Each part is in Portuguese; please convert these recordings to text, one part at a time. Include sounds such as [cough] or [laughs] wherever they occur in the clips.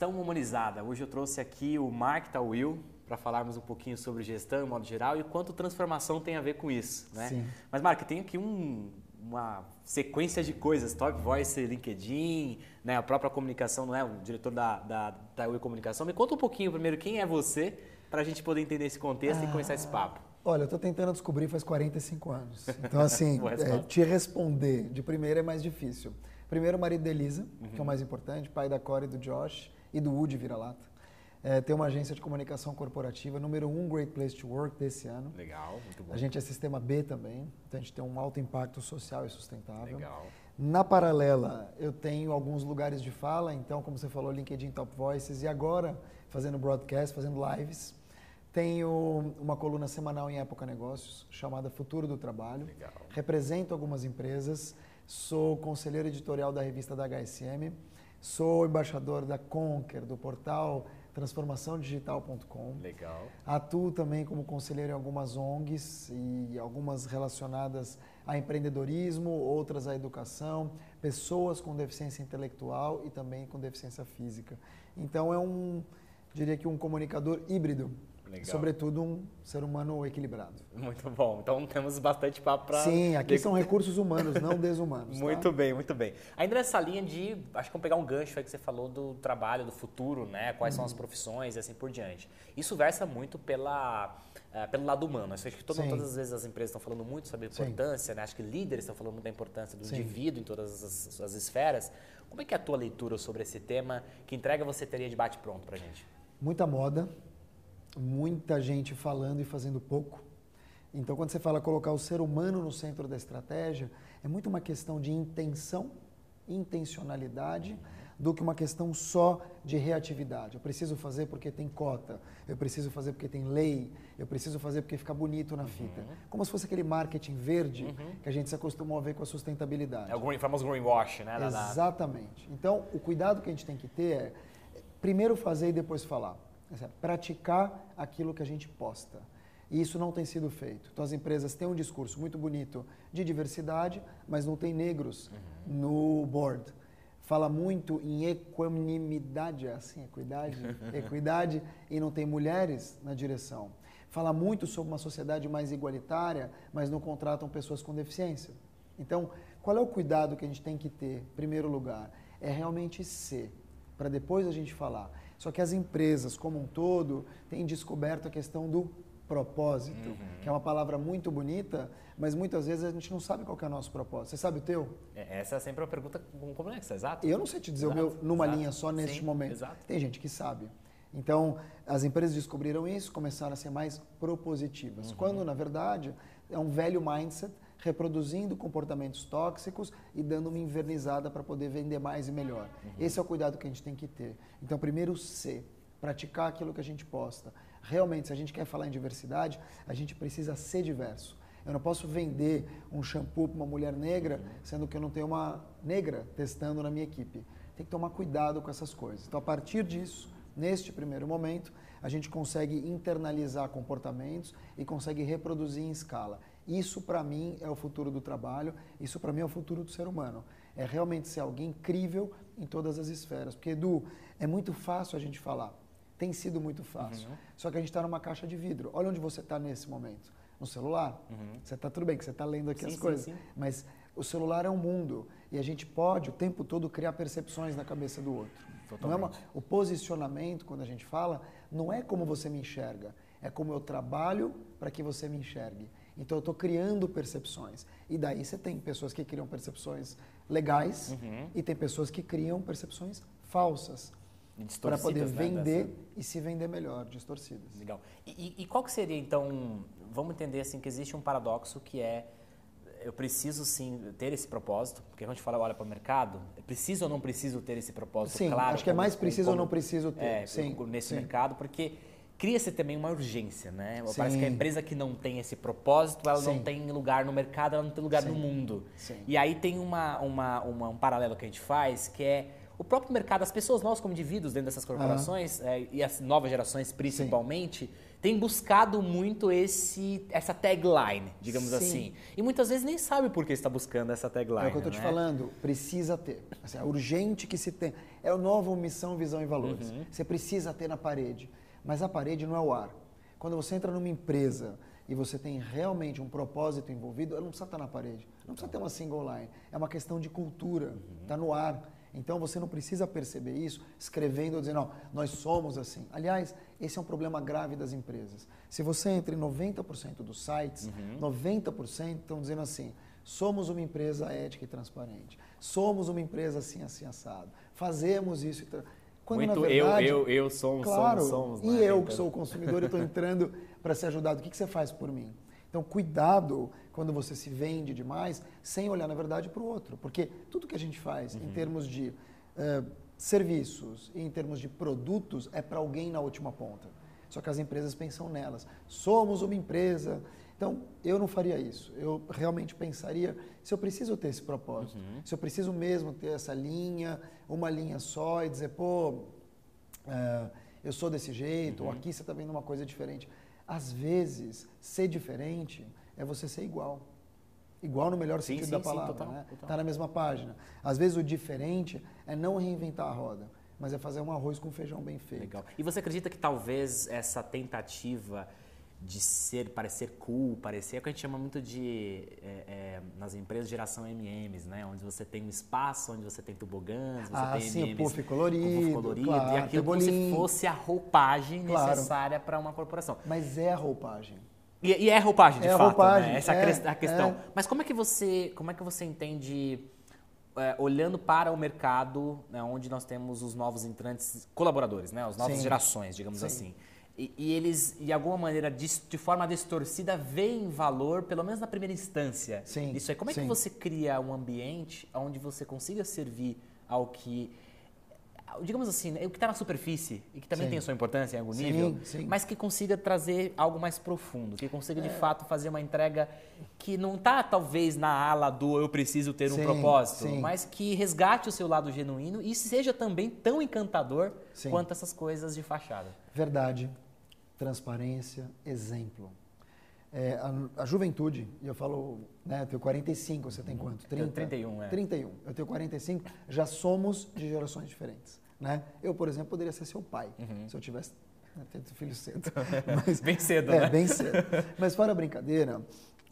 gestão humanizada. Hoje eu trouxe aqui o Mark Tawil para falarmos um pouquinho sobre gestão em modo geral e quanto transformação tem a ver com isso. Né? Sim. Mas, Mark, tem aqui um, uma sequência de coisas, Top Voice, LinkedIn, né, a própria comunicação, não é? O diretor da, da, da Comunicação. Me conta um pouquinho primeiro quem é você, para a gente poder entender esse contexto ah, e começar esse papo. Olha, eu estou tentando descobrir faz 45 anos. [laughs] Então, assim, é, te responder de primeira é mais difícil. Primeiro, o marido da Elisa, uhum. que é o mais importante, pai da Corey e do Josh e do Woody Vira-Lata. É, tem uma agência de comunicação corporativa, número um Great Place to Work desse ano. Legal, muito bom. A gente é sistema B também, então a gente tem um alto impacto social e sustentável. Legal. Na paralela, eu tenho alguns lugares de fala, então, como você falou, LinkedIn Top Voices, e agora fazendo broadcast, fazendo lives. Tenho uma coluna semanal em Época Negócios, chamada Futuro do Trabalho. Legal. Represento algumas empresas, sou conselheiro editorial da revista da HSM, sou embaixador da Conquer, do portal transformaçãodigital.com. Legal. Atuo também como conselheiro em algumas ONGs e algumas relacionadas a empreendedorismo, outras à educação, pessoas com deficiência intelectual e também com deficiência física. Então é um, diria que um comunicador híbrido Legal. Sobretudo um ser humano equilibrado. Muito bom. Então temos bastante papo para. Sim, aqui são recursos humanos, não [laughs] desumanos. Tá? muito tá? bem, muito bem. Ainda nessa linha de. Acho que vamos pegar um gancho aí que você falou do trabalho, do futuro, né? Quais são as uhum. profissões e assim por diante. Isso versa muito pela. Uh, pelo lado humano. Acho que todo, todas as vezes as empresas estão falando muito sobre a importância, né? acho que líderes estão falando muito da importância do Sim. indivíduo em todas as, as esferas. Como é que é a tua leitura sobre esse tema? Que entrega você teria de bate-pronto para gente? Muita moda, muita gente falando e fazendo pouco. Então, quando você fala colocar o ser humano no centro da estratégia, é muito uma questão de intenção, intencionalidade, do que uma questão só de reatividade. Eu preciso fazer porque tem cota, eu preciso fazer porque tem lei, eu preciso fazer porque fica bonito na fita. Uhum. Como se fosse aquele marketing verde uhum. que a gente se acostumou a ver com a sustentabilidade. É o famoso greenwash, né? Exatamente. Então, o cuidado que a gente tem que ter é primeiro fazer e depois falar praticar aquilo que a gente posta. E isso não tem sido feito. Então as empresas têm um discurso muito bonito de diversidade, mas não tem negros uhum. no board. Fala muito em equanimidade, é assim, equidade, [laughs] equidade, e não tem mulheres na direção. Fala muito sobre uma sociedade mais igualitária, mas não contratam pessoas com deficiência. Então, qual é o cuidado que a gente tem que ter, em primeiro lugar? É realmente ser, para depois a gente falar. Só que as empresas, como um todo, têm descoberto a questão do propósito, uhum. que é uma palavra muito bonita, mas muitas vezes a gente não sabe qual é o nosso propósito. Você sabe o teu? É, essa é sempre uma pergunta complexa, exato. Eu não sei te dizer exato, o meu numa exato, linha só neste sim, momento. Exato. Tem gente que sabe. Então, as empresas descobriram isso, começaram a ser mais propositivas. Uhum. Quando, na verdade, é um velho mindset reproduzindo comportamentos tóxicos e dando uma invernizada para poder vender mais e melhor. Uhum. Esse é o cuidado que a gente tem que ter. Então, primeiro, ser, praticar aquilo que a gente posta. Realmente, se a gente quer falar em diversidade, a gente precisa ser diverso. Eu não posso vender um shampoo para uma mulher negra, sendo que eu não tenho uma negra testando na minha equipe. Tem que tomar cuidado com essas coisas. Então, a partir disso, neste primeiro momento, a gente consegue internalizar comportamentos e consegue reproduzir em escala. Isso para mim é o futuro do trabalho, isso para mim é o futuro do ser humano. É realmente ser alguém incrível em todas as esferas. Porque, Edu, é muito fácil a gente falar. Tem sido muito fácil. Uhum. Só que a gente está numa caixa de vidro. Olha onde você está nesse momento. No celular. Uhum. Você está tudo bem, que você está lendo aqui sim, as sim, coisas. Sim. Mas o celular é um mundo. E a gente pode, o tempo todo, criar percepções na cabeça do outro. É uma, o posicionamento, quando a gente fala, não é como você me enxerga. É como eu trabalho para que você me enxergue. Então eu estou criando percepções. E daí você tem pessoas que criam percepções legais uhum. e tem pessoas que criam percepções falsas. Para poder né, vender né, e se vender melhor, distorcidas. Legal. E, e, qual que seria, então, vamos entender assim que existe um paradoxo que é eu preciso sim ter esse propósito, porque quando a gente fala, olha para o mercado, preciso ou não preciso ter esse propósito sim, claro? acho que é mais preciso como, ou não preciso ter. É, sim, nesse sim. mercado, porque cria-se também uma urgência, né? Sim. Parece que a empresa que não tem esse propósito, ela Sim. não tem lugar no mercado, ela não tem lugar Sim. no mundo. E aí tem uma, uma, uma, um paralelo que a gente faz, que é o próprio mercado, as pessoas, nós como indivíduos dentro dessas corporações, é, e as novas gerações principalmente, têm buscado muito esse, essa tagline, digamos Sim. assim. E muitas vezes nem sabe por que está buscando essa tagline. É o que eu estou né? te falando, precisa ter. Assim, é urgente que se tenha. É o novo missão, visão e valores. Uhum. Você precisa ter na parede. Mas a parede não é o ar. Quando você entra numa empresa e você tem realmente um propósito envolvido, ela não precisa estar na parede. Não precisa ter uma single line. É uma questão de cultura. Está uhum. no ar. Então você não precisa perceber isso escrevendo ou dizendo, não, nós somos assim. Aliás, esse é um problema grave das empresas. Se você entra em 90% dos sites, uhum. 90% estão dizendo assim, somos uma empresa ética e transparente, somos uma empresa assim, assim, assado, fazemos isso. Quando, Muito verdade, eu, eu, eu somos, claro, somos, somos. Né? E eu que sou o consumidor, eu estou [laughs] entrando para ser ajudado. O que, que você faz por mim? Então, cuidado quando você se vende demais, sem olhar, na verdade, para o outro. Porque tudo que a gente faz uhum. em termos de uh, serviços e em termos de produtos é para alguém na última ponta. Só que as empresas pensam nelas. Somos uma empresa. Então, eu não faria isso. Eu realmente pensaria se eu preciso ter esse propósito. Uhum. Se eu preciso mesmo ter essa linha, uma linha só e dizer, pô, uh, eu sou desse jeito, uhum. ou aqui você está vendo uma coisa diferente. Às vezes, ser diferente é você ser igual. Igual no melhor sim, sentido sim, da palavra. Está né? Tá na mesma página. Às vezes, o diferente é não reinventar a roda, mas é fazer um arroz com feijão bem feito. Legal. E você acredita que talvez essa tentativa de ser, parecer cool, parecer, é o que a gente chama muito de, é, é, nas empresas, geração MMs, né? Onde você tem um espaço, onde você tem tobogãs, você ah, tem sim, MMs puff colorido, puff colorido claro, e aquilo como se fosse a roupagem claro. necessária para uma corporação. Mas é a roupagem. E, e é a roupagem, de é fato, a roupagem, né? Essa é, é a questão. É. Mas como é que você, como é que você entende... É, olhando para o mercado, né, onde nós temos os novos entrantes, colaboradores, né, as novas Sim. gerações, digamos Sim. assim e, e, eles, de alguma maneira, de, de, forma distorcida, veem valor, pelo menos na primeira instância. Sim, Isso aí. Como é sim. que você cria um ambiente onde você consiga servir ao que digamos assim, o que está na superfície e que também sim. tem sua importância em algum nível, mas que consiga trazer algo mais profundo, que consiga de é. fato fazer uma entrega que não está talvez na ala do eu preciso ter um propósito, mas que resgate o seu lado genuíno e seja também tão encantador quanto essas coisas de fachada. Verdade, transparência, exemplo. É, a, a, juventude, e eu falo, né, eu tenho 45, você tem quanto? 30? Eu 31, é. 31, eu tenho 45, já somos de gerações diferentes. Né? Eu, por exemplo, poderia ser seu pai, uhum. se eu tivesse né, tido filho cedo. [laughs] [laughs] Mas, bem cedo, é, né? bem cedo. Mas fora a brincadeira,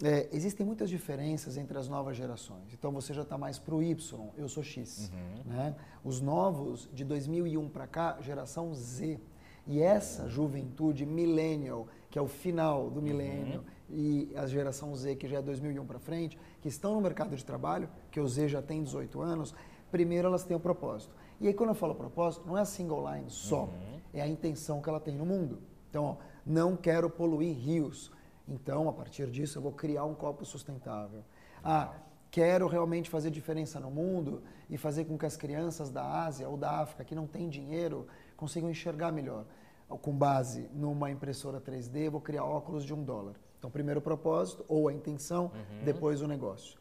é, existem muitas diferenças entre as novas gerações. Então você já está mais para o Y, eu sou X. Uhum. Né? Os novos, de 2001 para cá, geração Z. E essa juventude millennial, que é o final do milênio, uhum. e a geração Z, que já é 2001 para frente, que estão no mercado de trabalho, que o Z já tem 18 anos, primeiro elas têm o propósito. E aí quando eu falo propósito, não é a single line só, uhum. é a intenção que ela tem no mundo. Então, ó, não quero poluir rios. Então, a partir disso, eu vou criar um copo sustentável. Ah, quero realmente fazer diferença no mundo e fazer com que as crianças da Ásia ou da África que não têm dinheiro consigam enxergar melhor com base numa impressora 3D, vou criar óculos de um dólar. Então, primeiro o propósito ou a intenção, uhum. depois o negócio.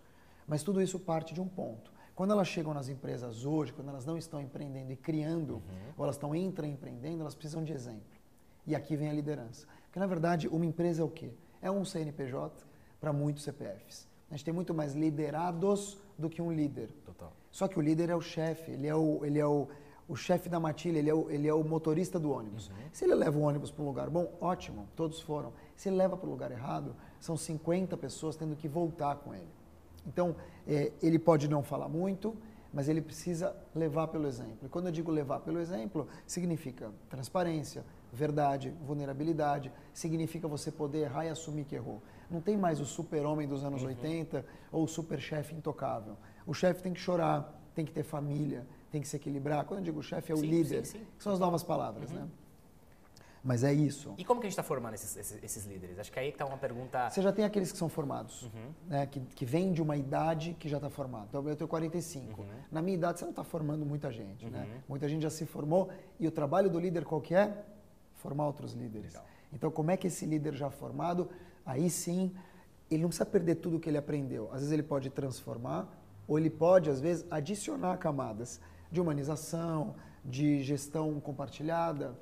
Mas tudo isso parte de um ponto. Quando elas chegam nas empresas hoje, quando elas não estão empreendendo e criando, uhum. ou elas estão intraempreendendo, elas precisam de exemplo. E aqui vem a liderança. Porque, na verdade, uma empresa é o quê? É um CNPJ para muitos CPFs. A gente tem muito mais liderados do que um líder. Total. Só que o líder é o chefe, ele é o, ele é o o chefe da matilha, ele é o, ele é o motorista do ônibus. Uhum. Se ele leva o ônibus para um lugar bom, ótimo, todos foram. Se ele leva para o lugar errado, são 50 pessoas tendo que voltar com ele. Então, é, ele pode não falar muito, mas ele precisa levar pelo exemplo. E quando eu digo levar pelo exemplo, significa transparência, verdade, vulnerabilidade, significa você poder errar e assumir que errou. Não tem mais o super-homem dos anos uhum. 80 ou o super-chefe intocável. O chefe tem que chorar, tem que ter família, tem que se equilibrar. Quando eu digo chefe, é o sim, líder, sim, sim. que são as novas palavras, uhum. né? Mas é isso. E como que a gente está formando esses, esses, esses, líderes? Acho que aí está uma pergunta... Você já tem aqueles que são formados, uhum. né? que, que vêm de uma idade que já está formado. Então, eu tenho 45. Uhum. Na minha idade, você não está formando muita gente. Né? Uhum. Muita gente já se formou. E o trabalho do líder qual que é? Formar outros líderes. Legal. Então, como é que esse líder já formado, aí sim, ele não precisa perder tudo o que ele aprendeu. Às vezes ele pode transformar, ou ele pode, às vezes, adicionar camadas de humanização, de gestão compartilhada,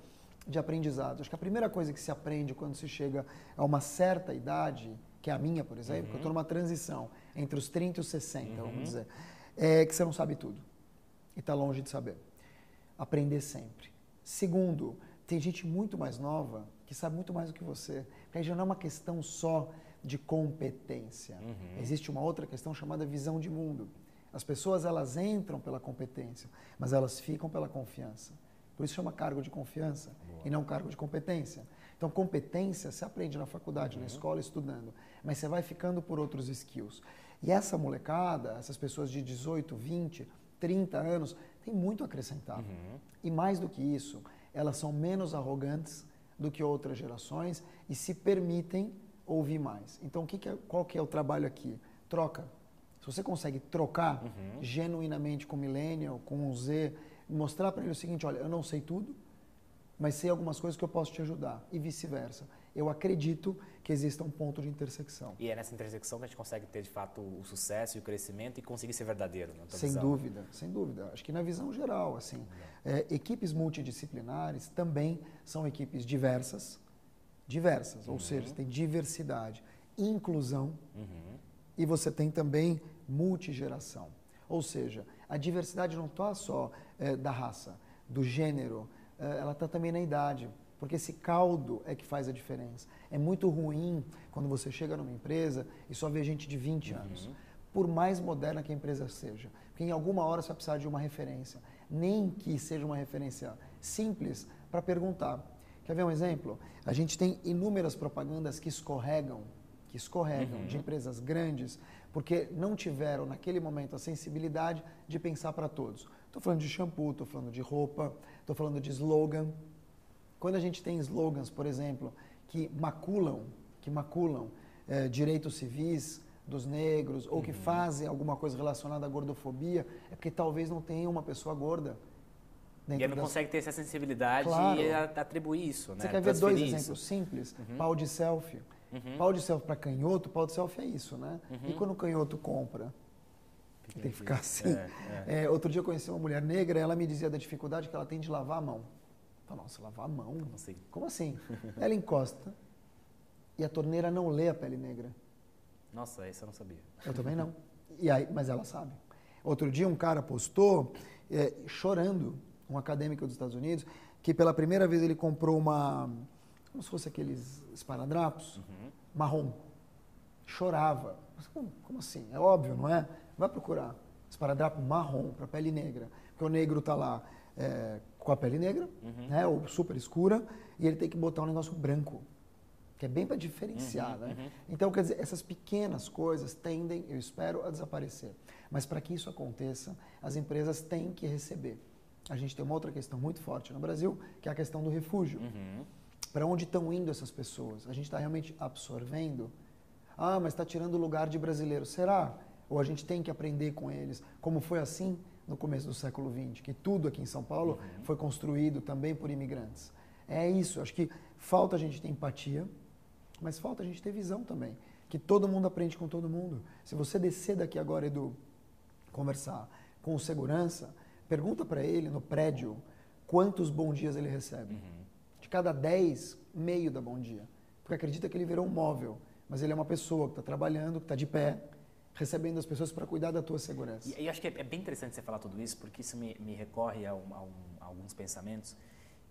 de aprendizado. Acho que a primeira coisa que se aprende quando se chega a uma certa idade, que é a minha, por exemplo, uhum. eu estou numa transição entre os 30 e os 60, uhum. vamos dizer, é que você não sabe tudo e está longe de saber. Aprender sempre. Segundo, tem gente muito mais nova que sabe muito mais do que você. Porque aí já não é uma questão só de competência. Uhum. Existe uma outra questão chamada visão de mundo. As pessoas elas entram pela competência, mas elas ficam pela confiança. Por isso chama cargo de confiança Boa. e não cargo de competência. Então, competência se aprende na faculdade, uhum. na escola, estudando, mas você vai ficando por outros skills. E essa molecada, essas pessoas de 18, 20, 30 anos, tem muito a acrescentar. Uhum. E mais do que isso, elas são menos arrogantes do que outras gerações e se permitem ouvir mais. Então, que que é, qual que é o trabalho aqui? Troca. Se você consegue trocar uhum. genuinamente com o millennial, com o Z, mostrar para ele o seguinte, olha, eu não sei tudo, mas sei algumas coisas que eu posso te ajudar e vice-versa. Eu acredito que exista um ponto de intersecção. E é nessa intersecção que a gente consegue ter de fato o sucesso e o crescimento e conseguir ser verdadeiro. sem visão. dúvida, sem dúvida. Acho que na visão geral, assim, é, equipes multidisciplinares também são equipes diversas, diversas, uhum. ou seja, tem diversidade, inclusão uhum. e você tem também multigeração. Ou seja, a diversidade não está só é, da raça, do gênero, é, ela está também na idade, porque esse caldo é que faz a diferença. É muito ruim quando você chega numa empresa e só vê gente de 20 uhum. anos, por mais moderna que a empresa seja, porque em alguma hora você vai precisar de uma referência, nem que seja uma referência simples para perguntar. Quer ver um exemplo? A gente tem inúmeras propagandas que escorregam, que escorregam uhum. de empresas grandes, porque não tiveram naquele momento a sensibilidade de pensar para todos. Estou falando de shampoo, estou falando de roupa, estou falando de slogan. Quando a gente tem slogans, por exemplo, que maculam, que maculam é, direitos civis dos negros ou uhum. que fazem alguma coisa relacionada à gordofobia, é porque talvez não tenha uma pessoa gorda. E não das... consegue ter essa sensibilidade claro. e atribuir isso, né? Você quer ver dois isso. exemplos simples? Uhum. Pau de selfie. Uhum. Pau de selfie para canhoto, pau de selfie é isso, né? Uhum. E quando o canhoto compra? Tem que ficar assim. É, é. É, outro dia eu conheci uma mulher negra, ela me dizia da dificuldade que ela tem de lavar a mão. Eu falei, nossa, lavar a mão? Como assim? Como assim? [laughs] ela encosta e a torneira não lê a pele negra. Nossa, isso eu não sabia. Eu também não. E aí, mas ela sabe. Outro dia um cara postou, é, chorando, um acadêmico dos Estados Unidos, que pela primeira vez ele comprou uma, como se fosse aqueles esparadrapos, uhum. marrom. Chorava. Como, como assim? É óbvio, não é? Vai procurar esparadrapo marrom para pele negra, porque o negro está lá é, com a pele negra, uhum. né, ou super escura, e ele tem que botar um negócio branco, que é bem para diferenciar. Uhum, né? Uhum. Então, quer dizer, essas pequenas coisas tendem, eu espero, a desaparecer. Mas para que isso aconteça, as empresas têm que receber. A gente tem uma outra questão muito forte no Brasil, que é a questão do refúgio. Uhum. Para onde estão indo essas pessoas? A gente está realmente absorvendo? Ah, mas está tirando o lugar de brasileiro. Será? Ou a gente tem que aprender com eles, como foi assim no começo do século XX, que tudo aqui em São Paulo uhum. foi construído também por imigrantes. É isso, acho que falta a gente ter empatia, mas falta a gente ter visão também, que todo mundo aprende com todo mundo. Se você descer daqui agora, Edu, conversar com o segurança, pergunta para ele no prédio quantos bom dias ele recebe. Uhum. De cada 10, meio da bom dia. Porque acredita que ele virou um móvel, mas ele é uma pessoa que está trabalhando, que está de pé, recebendo as pessoas para cuidar da tua segurança. E, e acho que é, é, bem interessante você falar tudo isso, porque isso me, me recorre a, um, a, um, a, alguns pensamentos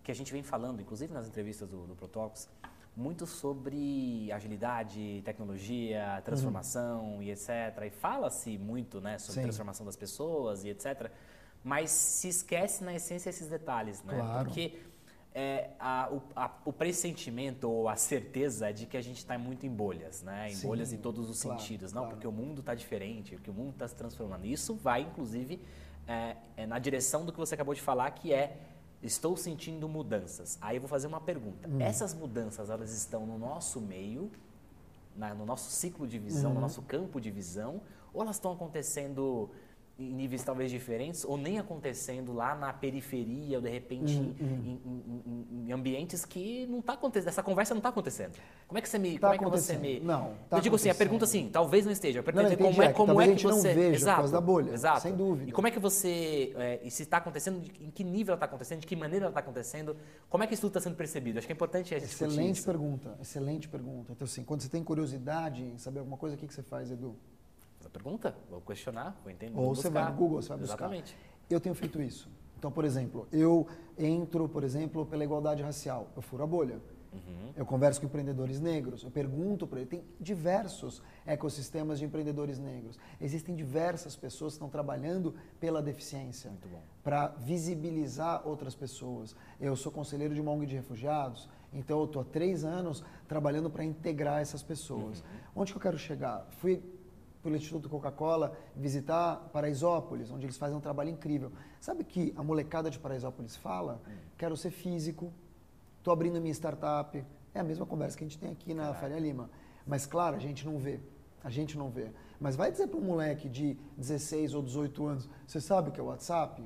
que a gente vem falando, inclusive nas entrevistas do, do Protox, muito sobre agilidade, tecnologia, transformação uhum. e etc. E fala-se muito né, sobre Sim. transformação das pessoas e etc. Mas se esquece na essência esses detalhes, né? Claro. Porque é, a, o, a, o, pressentimento ou a certeza de que a gente está muito em bolhas, né? Em Sim, bolhas em todos os claro, sentidos. Não, claro. porque o mundo está diferente, porque o mundo está se transformando. Isso vai, inclusive, é, é na direção do que você acabou de falar, que é estou sentindo mudanças. Aí eu vou fazer uma pergunta. Hum. Essas mudanças, elas estão no nosso meio, na, no nosso ciclo de visão, uhum. no nosso campo de visão, ou elas estão acontecendo em níveis talvez diferentes ou nem acontecendo lá na periferia ou de repente uhum. em, em, em, ambientes que não está acontecendo essa conversa não está acontecendo. Como é que você me tá como é que você me não tá eu digo assim a pergunta assim talvez não esteja eu pergunto não, como é, é como é que você não veja exato, por causa da bolha exato. sem dúvida. E como é que você é, e se está acontecendo em que nível ela está acontecendo de que maneira ela está acontecendo como é que isso tudo está sendo percebido? Acho que é importante a gente excelente pergunta excelente pergunta. Então assim quando você tem curiosidade em saber alguma coisa o que que você faz Edu pergunta, vou questionar, vou entender. Ou você vai no Google, você vai buscar. Exatamente. Eu tenho feito isso. Então, por exemplo, eu entro, por exemplo, pela igualdade racial, eu furo a bolha. Uhum. Eu converso com empreendedores negros, eu pergunto para ele. Tem diversos ecossistemas de empreendedores negros. Existem diversas pessoas que estão trabalhando pela deficiência para visibilizar outras pessoas. Eu sou conselheiro de uma ONG de refugiados, então eu estou há três anos trabalhando para integrar essas pessoas. Uhum. Onde que eu quero chegar? Fui pelo Instituto Coca-Cola, visitar Paraisópolis, onde eles fazem um trabalho incrível. Sabe que a molecada de Paraisópolis fala? Hum. Quero ser físico, estou abrindo minha startup. É a mesma conversa que a gente tem aqui na Faria Lima. Mas, claro, a gente não vê. A gente não vê. Mas vai dizer para um moleque de 16 ou 18 anos, você sabe o que é o WhatsApp?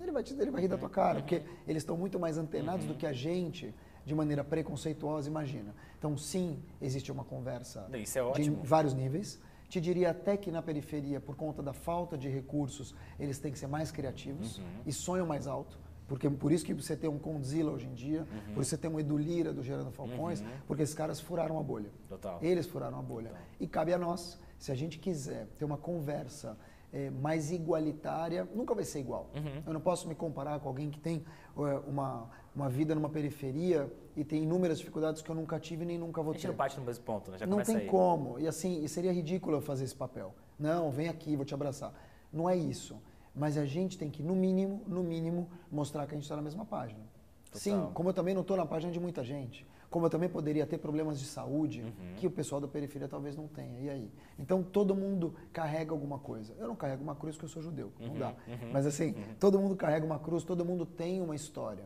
Ele vai, te, ele vai rir da tua cara, porque eles estão muito mais antenados do que a gente de maneira preconceituosa, imagina. Então, sim, existe uma conversa é de vários níveis. Te diria até que na periferia, por conta da falta de recursos, eles têm que ser mais criativos uhum. e sonham mais alto. Porque por isso que você tem um Condzilla hoje em dia, uhum. por isso você tem um Edu Lira do Gerando Falcões, uhum. porque esses caras furaram a bolha. Total. Eles furaram a bolha. Total. E cabe a nós, se a gente quiser ter uma conversa é, mais igualitária, nunca vai ser igual. Uhum. Eu não posso me comparar com alguém que tem é, uma, uma vida numa periferia e tem inúmeras dificuldades que eu nunca tive nem nunca vou ter. A gente não parte no mesmo ponto, né? Já não tem aí. como. E assim, e seria ridículo eu fazer esse papel. Não, vem aqui, vou te abraçar. Não é isso. Mas a gente tem que, no mínimo, no mínimo, mostrar que a gente está na mesma página. Total. Sim, como eu também não estou na página de muita gente. Como eu também poderia ter problemas de saúde uhum. que o pessoal da periferia talvez não tenha. E aí? Então todo mundo carrega alguma coisa. Eu não carrego uma cruz porque eu sou judeu, uhum. não dá. Uhum. Mas assim, uhum. todo mundo carrega uma cruz, todo mundo tem uma história.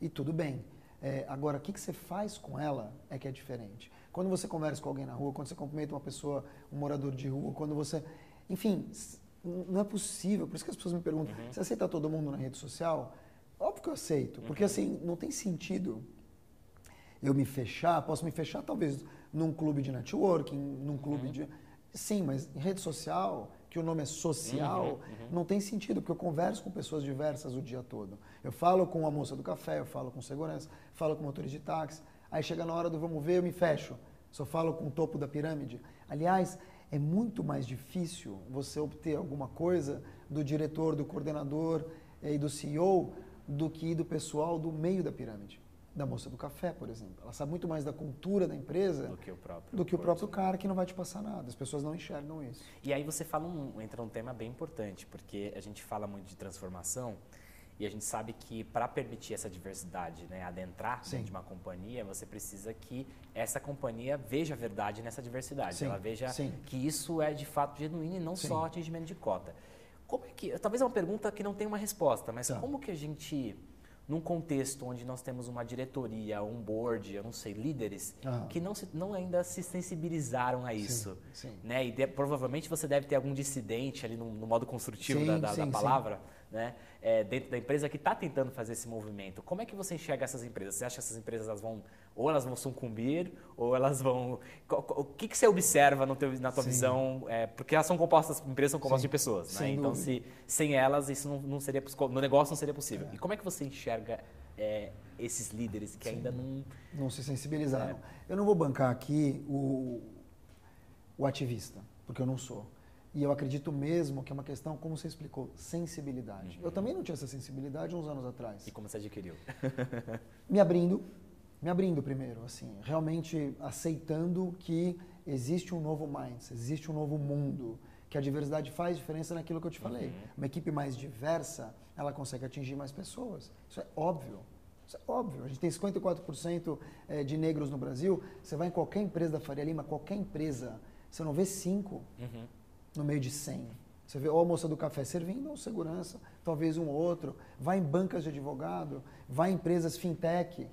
E tudo bem. É, agora, o que, que você faz com ela é que é diferente. Quando você conversa com alguém na rua, quando você cumprimenta uma pessoa, um morador de rua, quando você. Enfim, não é possível. Por isso que as pessoas me perguntam: uhum. você aceita todo mundo na rede social? Óbvio que eu aceito, porque uhum. assim, não tem sentido eu me fechar. Posso me fechar, talvez, num clube de networking, num clube uhum. de. Sim, mas em rede social, que o nome é social, uhum, uhum. não tem sentido, porque eu converso com pessoas diversas o dia todo. Eu falo com a moça do café, eu falo com segurança, falo com motorista de táxi. Aí chega na hora do vamos ver, eu me fecho. Só falo com o topo da pirâmide. Aliás, é muito mais difícil você obter alguma coisa do diretor, do coordenador eh, e do CEO do que do pessoal do meio da pirâmide da moça do café, por exemplo. Ela sabe muito mais da cultura da empresa do que o próprio, do que o próprio cara que não vai te passar nada. As pessoas não enxergam isso. E aí você fala um, entra um tema bem importante, porque a gente fala muito de transformação e a gente sabe que para permitir essa diversidade, né, adentrar Sim. dentro de uma companhia, você precisa que essa companhia veja a verdade nessa diversidade. Sim. Ela veja Sim. que isso é de fato genuíno e não só atingimento de cota. Como é que, talvez é uma pergunta que não tem uma resposta, mas tá. como que a gente num contexto onde nós temos uma diretoria, um board, eu não sei, líderes, uhum. que não, se, não ainda se sensibilizaram a isso. Sim, sim. Né? E de, provavelmente você deve ter algum dissidente ali no, no modo construtivo sim, da, da, da, palavra né? É, dentro da empresa que está tentando fazer esse movimento. Como é que você enxerga essas empresas? Você acha que essas empresas elas vão, ou elas vão sucumbir, ou elas vão. O que, que você observa no teu, na tua Sim. visão? É, porque elas são compostas, empresas são compostas Sim. de pessoas, né? Então, se, sem elas, isso não, não, seria no negócio não seria possível. É. E como é que você enxerga é, esses líderes que Sim. ainda não. Não se sensibilizaram. É. Eu não vou bancar aqui o, o ativista, porque eu não sou. E eu acredito mesmo que é uma questão, como você explicou, sensibilidade. Uhum. Eu também não tinha essa sensibilidade uns anos atrás. E como você adquiriu? [laughs] me abrindo, me abrindo primeiro, assim, realmente aceitando que existe um novo mindset, existe um novo mundo, que a diversidade faz diferença naquilo que eu te falei. Uhum. Uma equipe mais diversa, ela consegue atingir mais pessoas. Isso é óbvio. Isso é óbvio. A gente tem 54% eh, de negros no Brasil. Você vai em qualquer empresa da Faria Lima, qualquer empresa, você não vê cinco. Uhum no meio de 100. Você vê ou a moça do café servindo ou segurança, talvez um ou outro. Vai em bancas de advogado, vai em empresas fintech.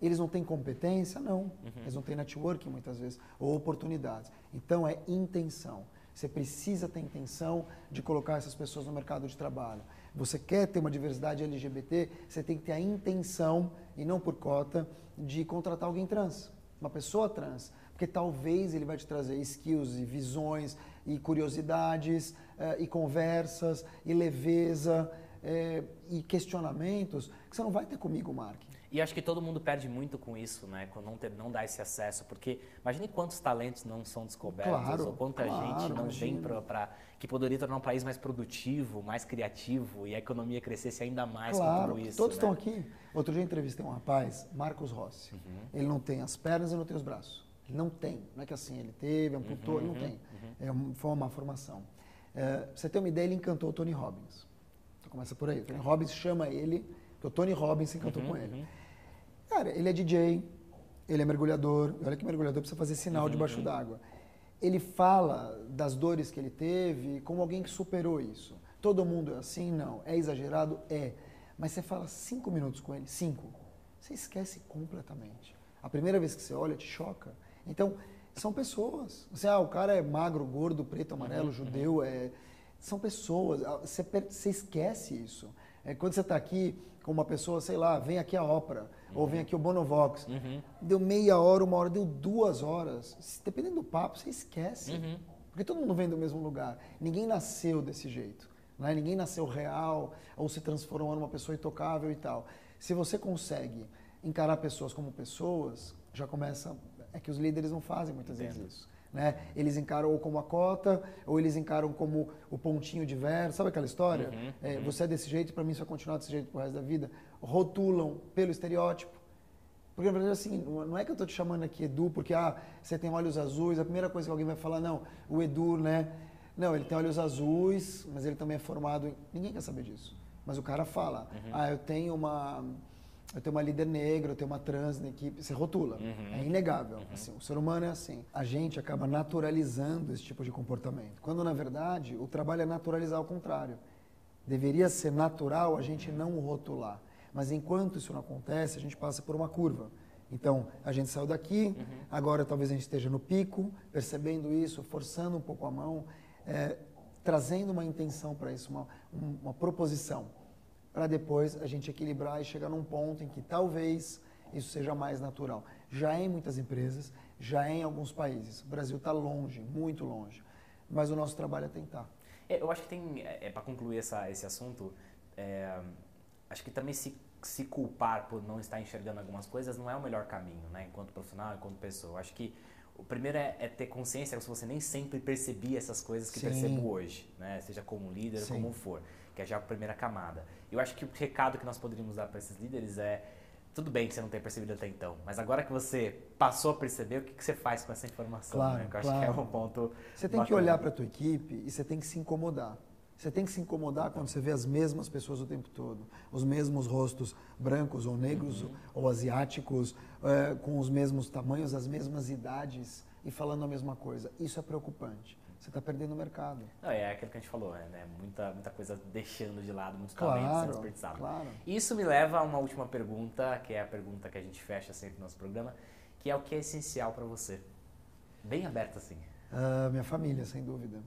Eles não têm competência? Não. Uhum. Eles não têm networking muitas vezes, ou oportunidades. Então é intenção. Você precisa ter intenção de colocar essas pessoas no mercado de trabalho. Você quer ter uma diversidade LGBT, você tem que ter a intenção, e não por cota, de contratar alguém trans, uma pessoa trans. Porque talvez ele vai te trazer skills e visões e curiosidades eh, e conversas e leveza eh, e questionamentos que você não vai ter comigo, Mark. E acho que todo mundo perde muito com isso, né? Quando não, ter, não dá esse acesso. Porque imagine quantos talentos não são descobertos, claro, ou quanta claro, gente não vem para. que poderia tornar um país mais produtivo, mais criativo e a economia crescesse ainda mais claro, com tudo isso. Todos né? estão aqui. Outro dia entrevistei um rapaz, Marcos Rossi. Uhum. Ele não tem as pernas e não tem os braços. Não tem. Não é que assim, ele teve, amputou, uhum, ele não uhum, tem. Uhum. É, foi uma formação. É, você ter uma ideia, ele encantou o Tony Robbins. Então começa por aí. O Tony Robbins chama ele, o Tony Robbins encantou uhum, com ele. Uhum. Cara, ele é DJ, ele é mergulhador. Olha que mergulhador precisa fazer sinal uhum, debaixo uhum. d'água. Ele fala das dores que ele teve como alguém que superou isso. Todo mundo é assim? Não. É exagerado? É. Mas você fala cinco minutos com ele, cinco, você esquece completamente. A primeira vez que você olha, te choca. Então, são pessoas. Você, ah, o cara é magro, gordo, preto, amarelo, uhum, judeu, uhum. é... são pessoas. Ah, você, você esquece isso. É, quando você está aqui com uma pessoa, sei lá, vem aqui a ópera ou vem aqui o Bonovox. Uhum. Deu meia hora, uma hora, deu duas horas. Dependendo do papo, você esquece. Uhum. Porque todo mundo vem do mesmo lugar. Ninguém nasceu desse jeito. Né? Ninguém nasceu real ou se transformou numa pessoa intocável e tal. Se você consegue encarar pessoas como pessoas, já começa. É que os líderes não fazem muitas Entendo. vezes isso. Né? Eles encaram ou como a cota, ou eles encaram como o pontinho de verso. Sabe aquela história? Uhum, é, uhum. Você é desse jeito, para mim isso vai continuar desse jeito pro resto da vida rotulam pelo estereótipo. Porque, na verdade, assim, não é que eu estou te chamando aqui Edu porque ah, você tem olhos azuis, a primeira coisa que alguém vai falar, não, o Edu, né? Não, ele tem olhos azuis, mas ele também é formado em... Ninguém quer saber disso. Mas o cara fala, uhum. ah, eu tenho uma... Eu tenho uma líder negra, eu tenho uma trans na equipe, você rotula. Uhum. É inegável. Uhum. Assim, o ser humano é assim. A gente acaba naturalizando esse tipo de comportamento. Quando, na verdade, o trabalho é naturalizar o contrário. Deveria ser natural a gente não rotular. Mas enquanto isso não acontece, a gente passa por uma curva. Então, a gente saiu daqui, uhum. agora talvez a gente esteja no pico, percebendo isso, forçando um pouco a mão, é, trazendo uma intenção para isso, uma, uma proposição, para depois a gente equilibrar e chegar num ponto em que talvez isso seja mais natural. Já é em muitas empresas, já é em alguns países. O Brasil está longe, muito longe. Mas o nosso trabalho é tentar. É, eu acho que tem, é, é para concluir essa, esse assunto, é, acho que também se, se culpar por não estar enxergando algumas coisas não é o melhor caminho, né? Enquanto profissional, enquanto pessoa. Acho que o primeiro é, é ter consciência se você nem sempre percebia essas coisas que Sim. percebo hoje, né? Seja como líder, Sim. como for, que é já a primeira camada. Eu acho que o recado que nós poderíamos dar para esses líderes é tudo bem que você não tenha percebido até então, mas agora que você passou a perceber, o que, que você faz com essa informação? Claro, né? Que eu acho claro. que é um ponto. Você tem bacana. que olhar para a tua equipe e você tem que se incomodar. Você tem que se incomodar quando você vê as mesmas pessoas o tempo todo, os mesmos rostos brancos ou negros uhum. ou asiáticos, é, com os mesmos tamanhos, as mesmas idades e falando a mesma coisa. Isso é preocupante. Você está perdendo o mercado. Não, é aquilo que a gente falou, é, né? Muita, muita coisa deixando de lado, muitos claro, talentos sendo desperdiçados. Claro. Isso me leva a uma última pergunta, que é a pergunta que a gente fecha sempre no nosso programa, que é o que é essencial para você? Bem aberto assim. Uh, minha família, sem dúvida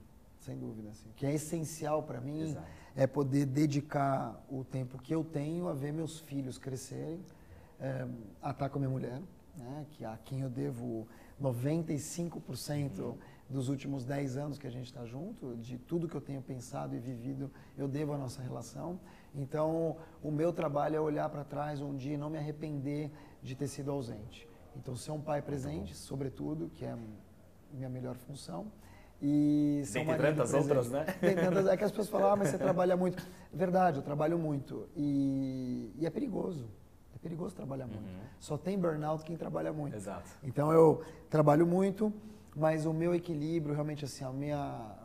sem dúvida. Assim. O que é essencial para mim Exato. é poder dedicar o tempo que eu tenho a ver meus filhos crescerem, é, a estar com a minha mulher, né, que a quem eu devo 95% uhum. Dos últimos 10 anos que a gente está junto, de tudo que eu tenho pensado e vivido, eu devo à nossa relação. Então, o meu trabalho é olhar para trás um dia e não me arrepender de ter sido ausente. Então, ser um pai presente, sobretudo, que é minha melhor função, e são Dentre tantas outras, né? Tem tantas, é que as pessoas falam, ah, mas você [laughs] trabalha muito. Verdade, eu trabalho muito. E, e é perigoso. É perigoso trabalhar muito. Uhum. Só tem burnout quem trabalha muito. Exato. Então eu trabalho muito, mas o meu equilíbrio, realmente assim, a minha,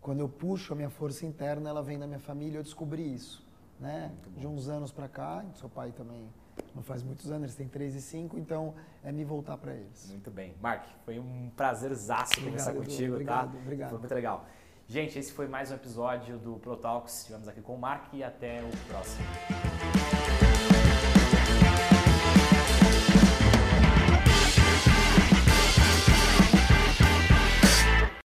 quando eu puxo a minha força interna, ela vem da minha família, eu descobri isso. Né? De uns anos para cá, seu pai também não faz muitos anos, eles têm 3 e 5, então é me voltar para eles. Muito bem. Mark, foi um prazerzaço conversar contigo, obrigado, tá? Obrigado, Foi muito legal. Gente, esse foi mais um episódio do Pro Talks. Estivemos aqui com o Mark e até o próximo.